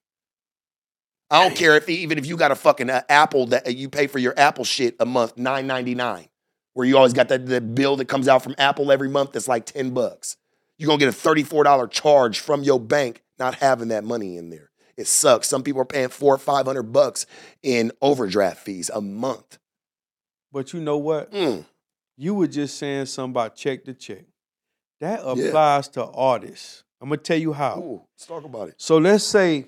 I don't care if even if you got a fucking uh, Apple that uh, you pay for your Apple shit a month, nine ninety nine, where you always got that the bill that comes out from Apple every month that's like ten bucks. You're gonna get a thirty four dollar charge from your bank not having that money in there. It sucks. Some people are paying four or five hundred bucks in overdraft fees a month. But you know what? Mm. You were just saying something about check to check. That Yeah. applies to artists. I'm gonna tell you how. Ooh, let's talk about it. So let's say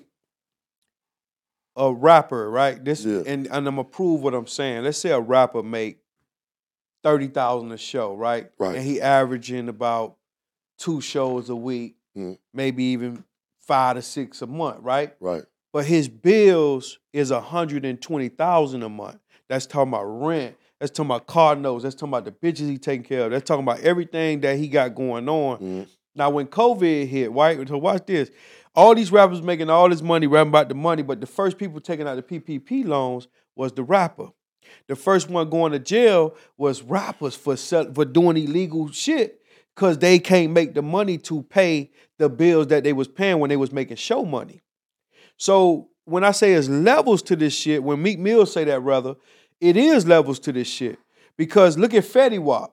a rapper, right? This Yeah. and, and I'm gonna prove what I'm saying. Let's say a rapper make thirty thousand a show, right? Right. And he averaging about two shows a week, Mhm. maybe even five to six a month, right? Right. But his bills is a hundred and twenty thousand a month. That's talking about rent. That's talking about car notes. That's talking about the bitches he taking care of. That's talking about everything that he got going on. Mhm. Now, when COVID hit, right? So watch this. All these rappers making all this money, rapping about the money, but the first people taking out the PPP loans was the rapper. The first one going to jail was rappers for sell, for doing illegal shit because they can't make the money to pay the bills that they was paying when they was making show money. So when I say it's levels to this shit, when Meek Mill say that rather, it is levels to this shit. Because look at Fetty Wap.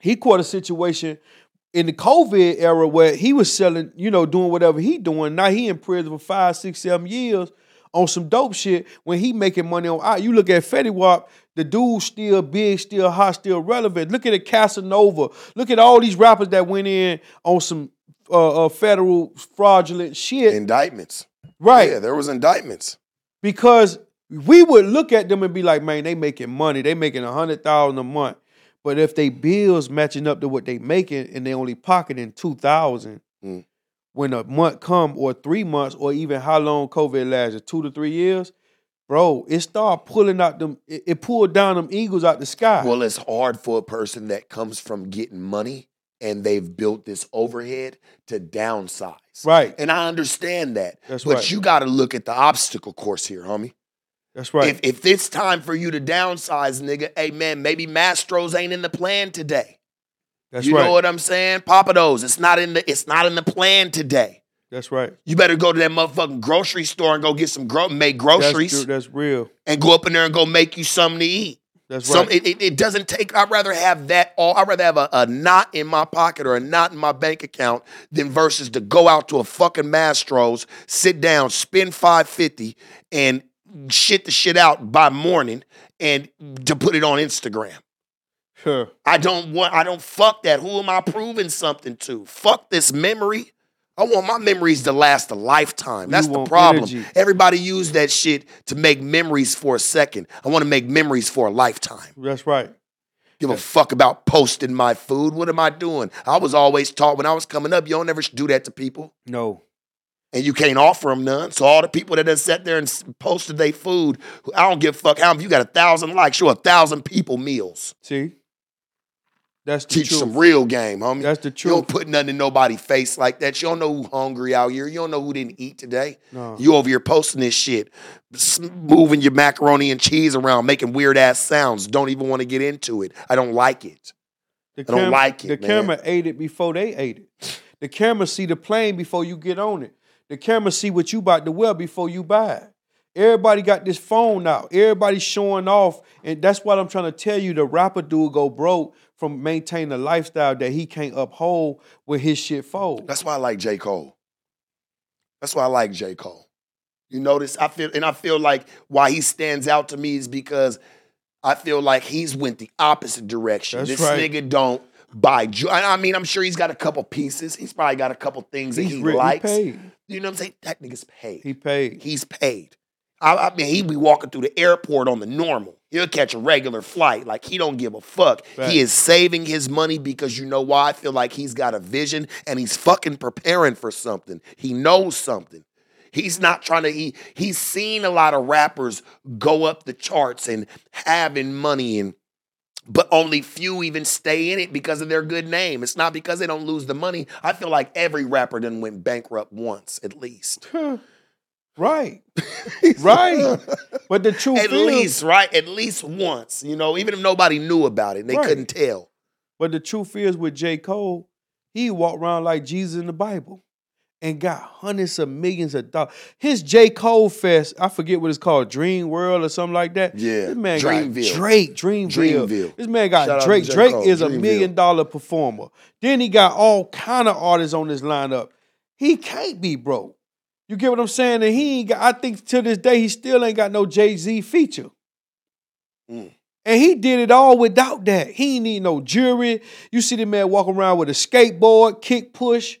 He caught a situation in the COVID era where he was selling, you know, doing whatever he doing. Now he in prison for five, six, seven years on some dope shit when he making money on. You look at Fetty Wap, the dude still big, still hot, still relevant. Look at it, Casanova. Look at all these rappers that went in on some uh, uh, federal fraudulent shit. Indictments. right Yeah, there was indictments. because we would look at them and be like, man, they making money. They making a hundred thousand a month. But if they bills matching up to what they making and they only pocketing two thousand, Mm. when a month come or three months or even how long COVID lasted, two to three years, bro, it start pulling out them. It, it pulled down them eagles out the sky. Well, it's hard for a person that comes from getting money and they've built this overhead to downsize. right. And I understand that. That's but right. you got to look at the obstacle course here, homie. That's right. If, if it's time for you to downsize, nigga, hey man, maybe Mastro's ain't in the plan today. That's right. you right. know what I'm saying? Pappadeaux, it's not in the it's not in the plan today. That's right. You better go to that motherfucking grocery store and go get some gro- make groceries That's, true. That's real. and go up in there and go make you something to eat. That's Some, right. it, it, it doesn't take. I'd rather have that. All I'd rather have a, a knot in my pocket or a knot in my bank account than versus to go out to a fucking Mastro's, sit down, spend five fifty, and shit the shit out by morning, and to put it on Instagram. Sure. I don't want. I don't fuck that. Who am I proving something to? Fuck this memory. I want my memories to last a lifetime. That's the problem. energy. Everybody use that shit to make memories for a second. I want to make memories for a lifetime. That's right. Give a fuck about posting my food. What am I doing? I was always taught when I was coming up, you don't ever do that to people. No. and you can't offer them none. So all the people that done sat there and posted their food, I don't give a fuck how if you got a thousand likes, show a thousand people meals. See, that's the Teach truth. some real game, homie. That's the truth. You don't put nothing in nobody's face like that. You don't know who hungry out here. You don't know who didn't eat today. No. You over here posting this shit, moving your macaroni and cheese around, making weird ass sounds. Don't even want to get into it. I don't like it. The I don't like it, The man. camera ate it before they ate it. The camera see the plane before you get on it. The camera see what you about to wear before you buy it. Everybody got this phone out. Everybody showing off, and that's what I'm trying to tell you. The rapper dude go broke from maintaining a lifestyle that he can't uphold with his shit fold. That's why I like J. Cole. That's why I like J. Cole. You notice I feel and I feel like why he stands out to me is because I feel like he's went the opposite direction. That's this right. nigga don't buy jo- I mean, I'm sure he's got a couple pieces. He's probably got a couple things that He's he re- he likes. paid. You know what I'm saying? That nigga's paid. He paid. He's paid. I, I mean, he be walking through the airport on the normal. He'll catch a regular flight. Like he don't give a fuck. Facts. He is saving his money because you know why? I feel like he's got a vision and he's fucking preparing for something. He knows something. He's not trying to. He he's seen a lot of rappers go up the charts and having money and. But only few even stay in it because of their good name. It's not because they don't lose the money. I feel like every rapper then went bankrupt once at least. Right. Right. But the truth At is, least, right? At least once, you know, even if nobody knew about it and they Right. couldn't tell. But the truth is, with J. Cole, he walked around like Jesus in the Bible and got hundreds of millions of dollars. His J. Cole Fest, I forget what it's called, Dream World or something like that. Yeah, This man Dreamville. got Drake, Dreamville. Dreamville. This man got Shout Drake. Drake Cole, is a million dollar performer. Then he got all kind of artists on his lineup. He can't be broke. You get what I'm saying? And he ain't got, I think to this day, he still ain't got no Jay-Z feature. Mm. And he did it all without that. He ain't need no jewelry. You see the man walking around with a skateboard, kick push.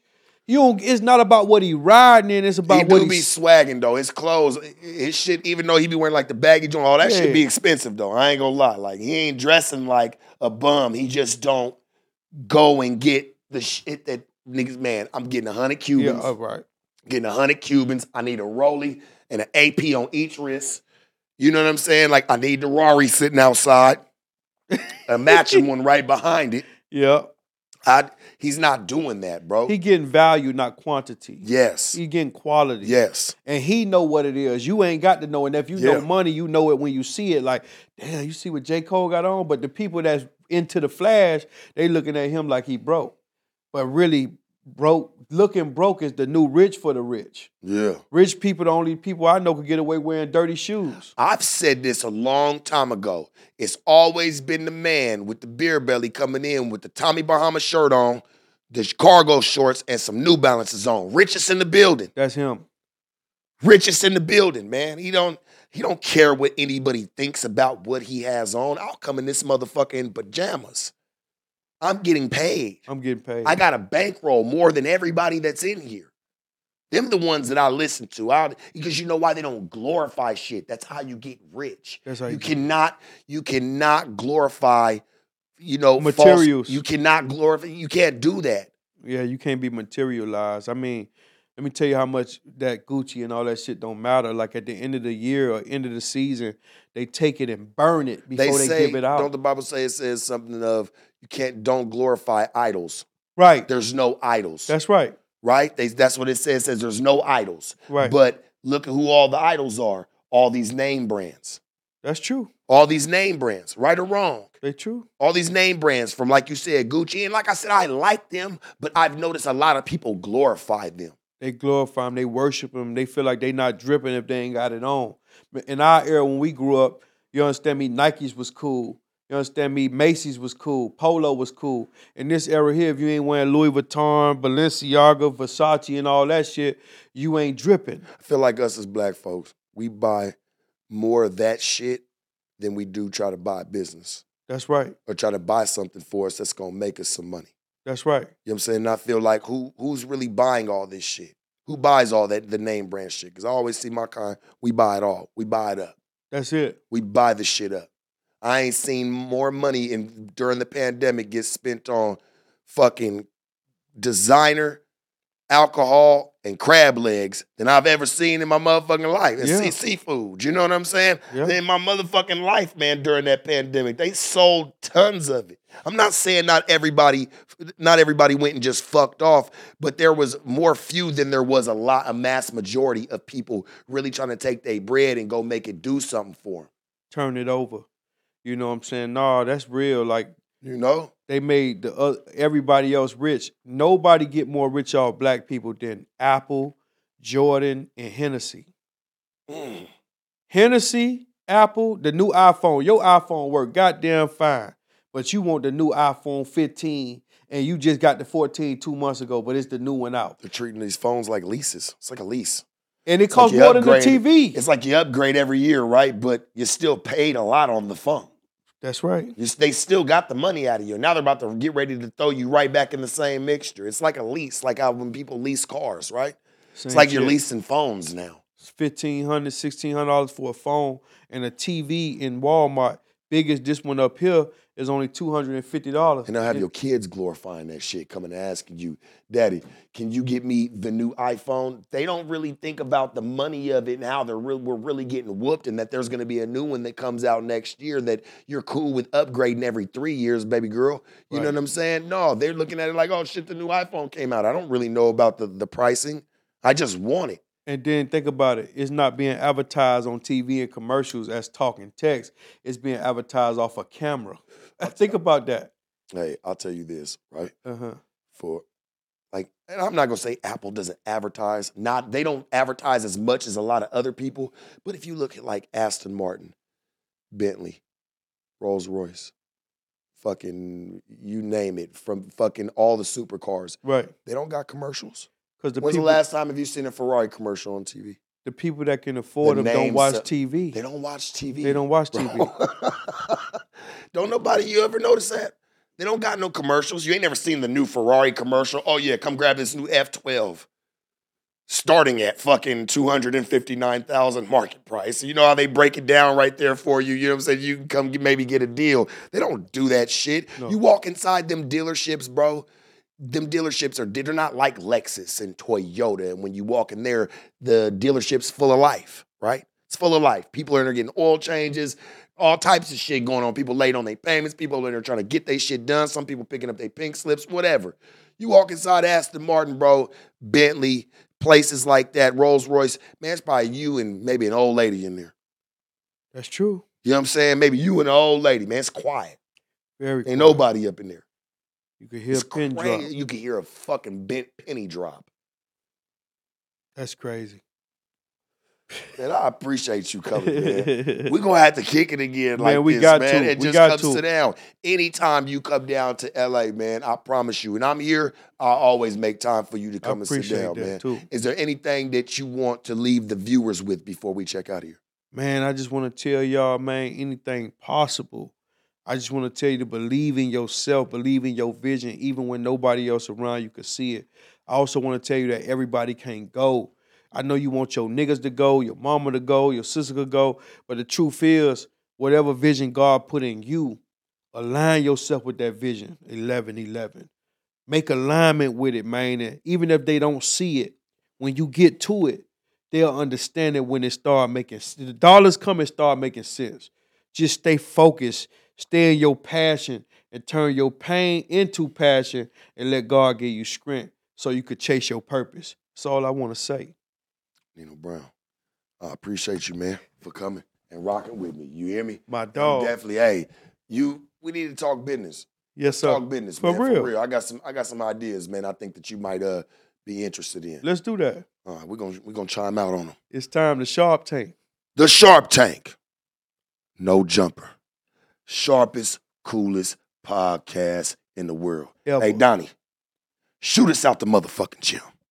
You don't, it's not about what he riding in, it's about he what do he be swagging though. His clothes, his shit, even though he be wearing like the baggy joint, all that Yeah. shit be expensive though. I ain't gonna lie. Like he ain't dressing like a bum. He just don't go and get the shit that niggas, man, I'm getting a hundred Yeah, Cubans. all right. Getting a hundred Cubans. I need a Rolly and an AP on each wrist. You know what I'm saying? Like I need the Rari sitting outside, a matching one right behind it. Yeah. I, he's not doing that, bro. He getting value, not quantity. yes, He getting quality. yes, And he know what it is. You ain't got to know. And if you Yeah. know money, you know it when you see it. Like, damn, you see what J. Cole got on? But the people that's into the flash, they looking at him like he broke. But really, broke, looking broke is the new rich for the rich. yeah. Rich people, the only people I know could get away wearing dirty shoes. I've said this a long time ago. It's always been the man with the beer belly coming in with the Tommy Bahama shirt on, the cargo shorts, and some New Balances on. Richest in the building. That's him. richest in the building, man. He don't he don't care what anybody thinks about what he has on. I'll come in this motherfucker in pajamas. I'm getting paid. I'm getting paid. I got a bankroll more than everybody that's in here. Them the ones that I listen to. I, because you know why they don't glorify shit. That's how you get rich. That's how you you cannot you cannot glorify you know false- Materials. you cannot glorify you can't do that. yeah, you can't be materialized. I mean, let me tell you how much that Gucci and all that shit don't matter. Like at the end of the year or end of the season, they take it and burn it before they, say give it out. don't the Bible say it says something of you can't don't glorify idols. right. there's no idols. That's right. right? They, that's what it says. It says there's no idols. Right. But look at who all the idols are. All these name brands. That's true. All these name brands, right or wrong. They true. All these name brands from, like you said, Gucci. And like I said, I like them, but I've noticed a lot of people glorify them. They glorify them. They worship them. They feel like they not dripping if they ain't got it on. In our era, when we grew up, you understand me, Nikes was cool. You understand me, Macy's was cool. Polo was cool. In this era here, if you ain't wearing Louis Vuitton, Balenciaga, Versace, and all that shit, you ain't dripping. I feel like us as black folks, we buy more of that shit than we do try to buy business That's right. or try to buy something for us that's gonna make us some money. That's right. You know what I'm saying? And I feel like who who's really buying all this shit? Who buys all that the name brand shit? Because I always see my kind, we buy it all. We buy it up. That's it. We buy the shit up. I ain't seen more money in, during the pandemic get spent on fucking designer, alcohol, and crab legs than I've ever seen in my motherfucking life. And Yeah. see seafood. You know what I'm saying? Yeah. In my motherfucking life, man, during that pandemic. They sold tons of it. I'm not saying not everybody, not everybody went and just fucked off, but there was more few than there was a lot, a mass majority of people really trying to take their bread and go make it do something for them. Turn it over. You know what I'm saying? Nah, that's real. Like You know? they made the uh, everybody else rich. Nobody get more rich off black people than Apple, Jordan, and Hennessy. Mm. Hennessy, Apple, the new iPhone. Your iPhone work goddamn fine, but you want the new iPhone 15, and you just got the 14 two months ago, but it's the new one out, They're treating these phones like leases. It's like a lease. and it like costs you more than the TV. It's like you upgrade every year, right? But you still paid a lot on the phone. That's right. You, they still got the money out of you. Now they're about to get ready to throw you right back in the same mixture. It's like a lease, like how when people lease cars, right? Same It's like you're leasing phones now. It's $1,500, $1,600 for a phone and a TV in Walmart. Biggest this one up here is only $250. And i'll have It- your kids glorifying that shit, coming and asking you, Daddy, can you get me the new iPhone? They don't really think about the money of it and how they're real, we're really getting whooped, and that there's gonna be a new one that comes out next year that you're cool with upgrading every three years, baby girl. You know what I'm saying? No, they're looking at it like, oh shit, the new iPhone came out. I don't really know about the, the pricing. I just want it. And then think about it. It's not being advertised on TV and commercials as talking text. It's being advertised off a camera. think about that. Hey, I'll tell you this, right? Uh-huh. for like and I'm not gonna say Apple doesn't advertise. Not they don't advertise as much as a lot of other people. But if you look at like Aston Martin, Bentley, Rolls Royce, fucking you name it, from fucking all the supercars, Right. they don't got commercials. Because the When's people, the last time have you seen a Ferrari commercial on TV? the people that can afford The them don't watch of- TV. They don't watch TV. They don't watch bro. TV. don't nobody you ever notice that? They don't got no commercials. You ain't never seen the new Ferrari commercial. Oh yeah, come grab this new F12. Starting at fucking 259,000 market price. You know how they break it down right there for you. You know what I'm saying? You can come get, maybe get a deal. They don't do that shit. No. You walk inside them dealerships, bro. Them dealerships are they're not like Lexus and Toyota. And when you walk in there, the dealership's full of life, right? It's full of life. People are in there getting oil changes, all types of shit going on. People late on their payments. People in there trying to get their shit done. Some people picking up their pink slips, whatever. You walk inside Aston Martin, bro, Bentley, places like that, Rolls Royce. Man, it's probably you and maybe an old lady in there. That's true. You know what I'm saying? Maybe you and an old lady, man. It's quiet. Very Ain't quiet. nobody up in there. You can hear It's a pin drop. You can hear a fucking bent penny drop. That's crazy. Man, I appreciate you coming, man. We're gonna have to kick it again like Man, we this, got man. to. It We just got comes to. down. Anytime you come down to LA, man, I promise you, and I'm here, I always make time for you to come and sit down, man. too. Is there anything that you want to leave the viewers with before we check out here? Man, I just want to tell y'all, man, anything possible. I just want to tell you to believe in yourself, believe in your vision, even when nobody else around you can see it. I also want to tell you that everybody can't go. I know you want your niggas to go, your mama to go, your sister to go, but the truth is, whatever vision God put in you, align yourself with that vision. 11 11. Make alignment with it, man. And even if they don't see it, when you get to it, they'll understand it when it start making the dollars come and start making sense. Just stay focused, stay in your passion, and turn your pain into passion, and let God give you strength so you could chase your purpose. That's all I want to say. Nino Brown, I appreciate you, man, for coming and rocking with me. You hear me? My I'm dog. definitely. Hey, you. We need to talk business. yes, sir. Talk business, For man. real. For real. I got some. I got some ideas, man. I think that you might uh be interested in. Let's do that. All right, we're gonna we're gonna chime out on them. It's time to sharp tank. The Sharp Tank. No jumper. Sharpest, coolest podcast in the world. Ever. Hey, Donnie, shoot us out the motherfucking gym.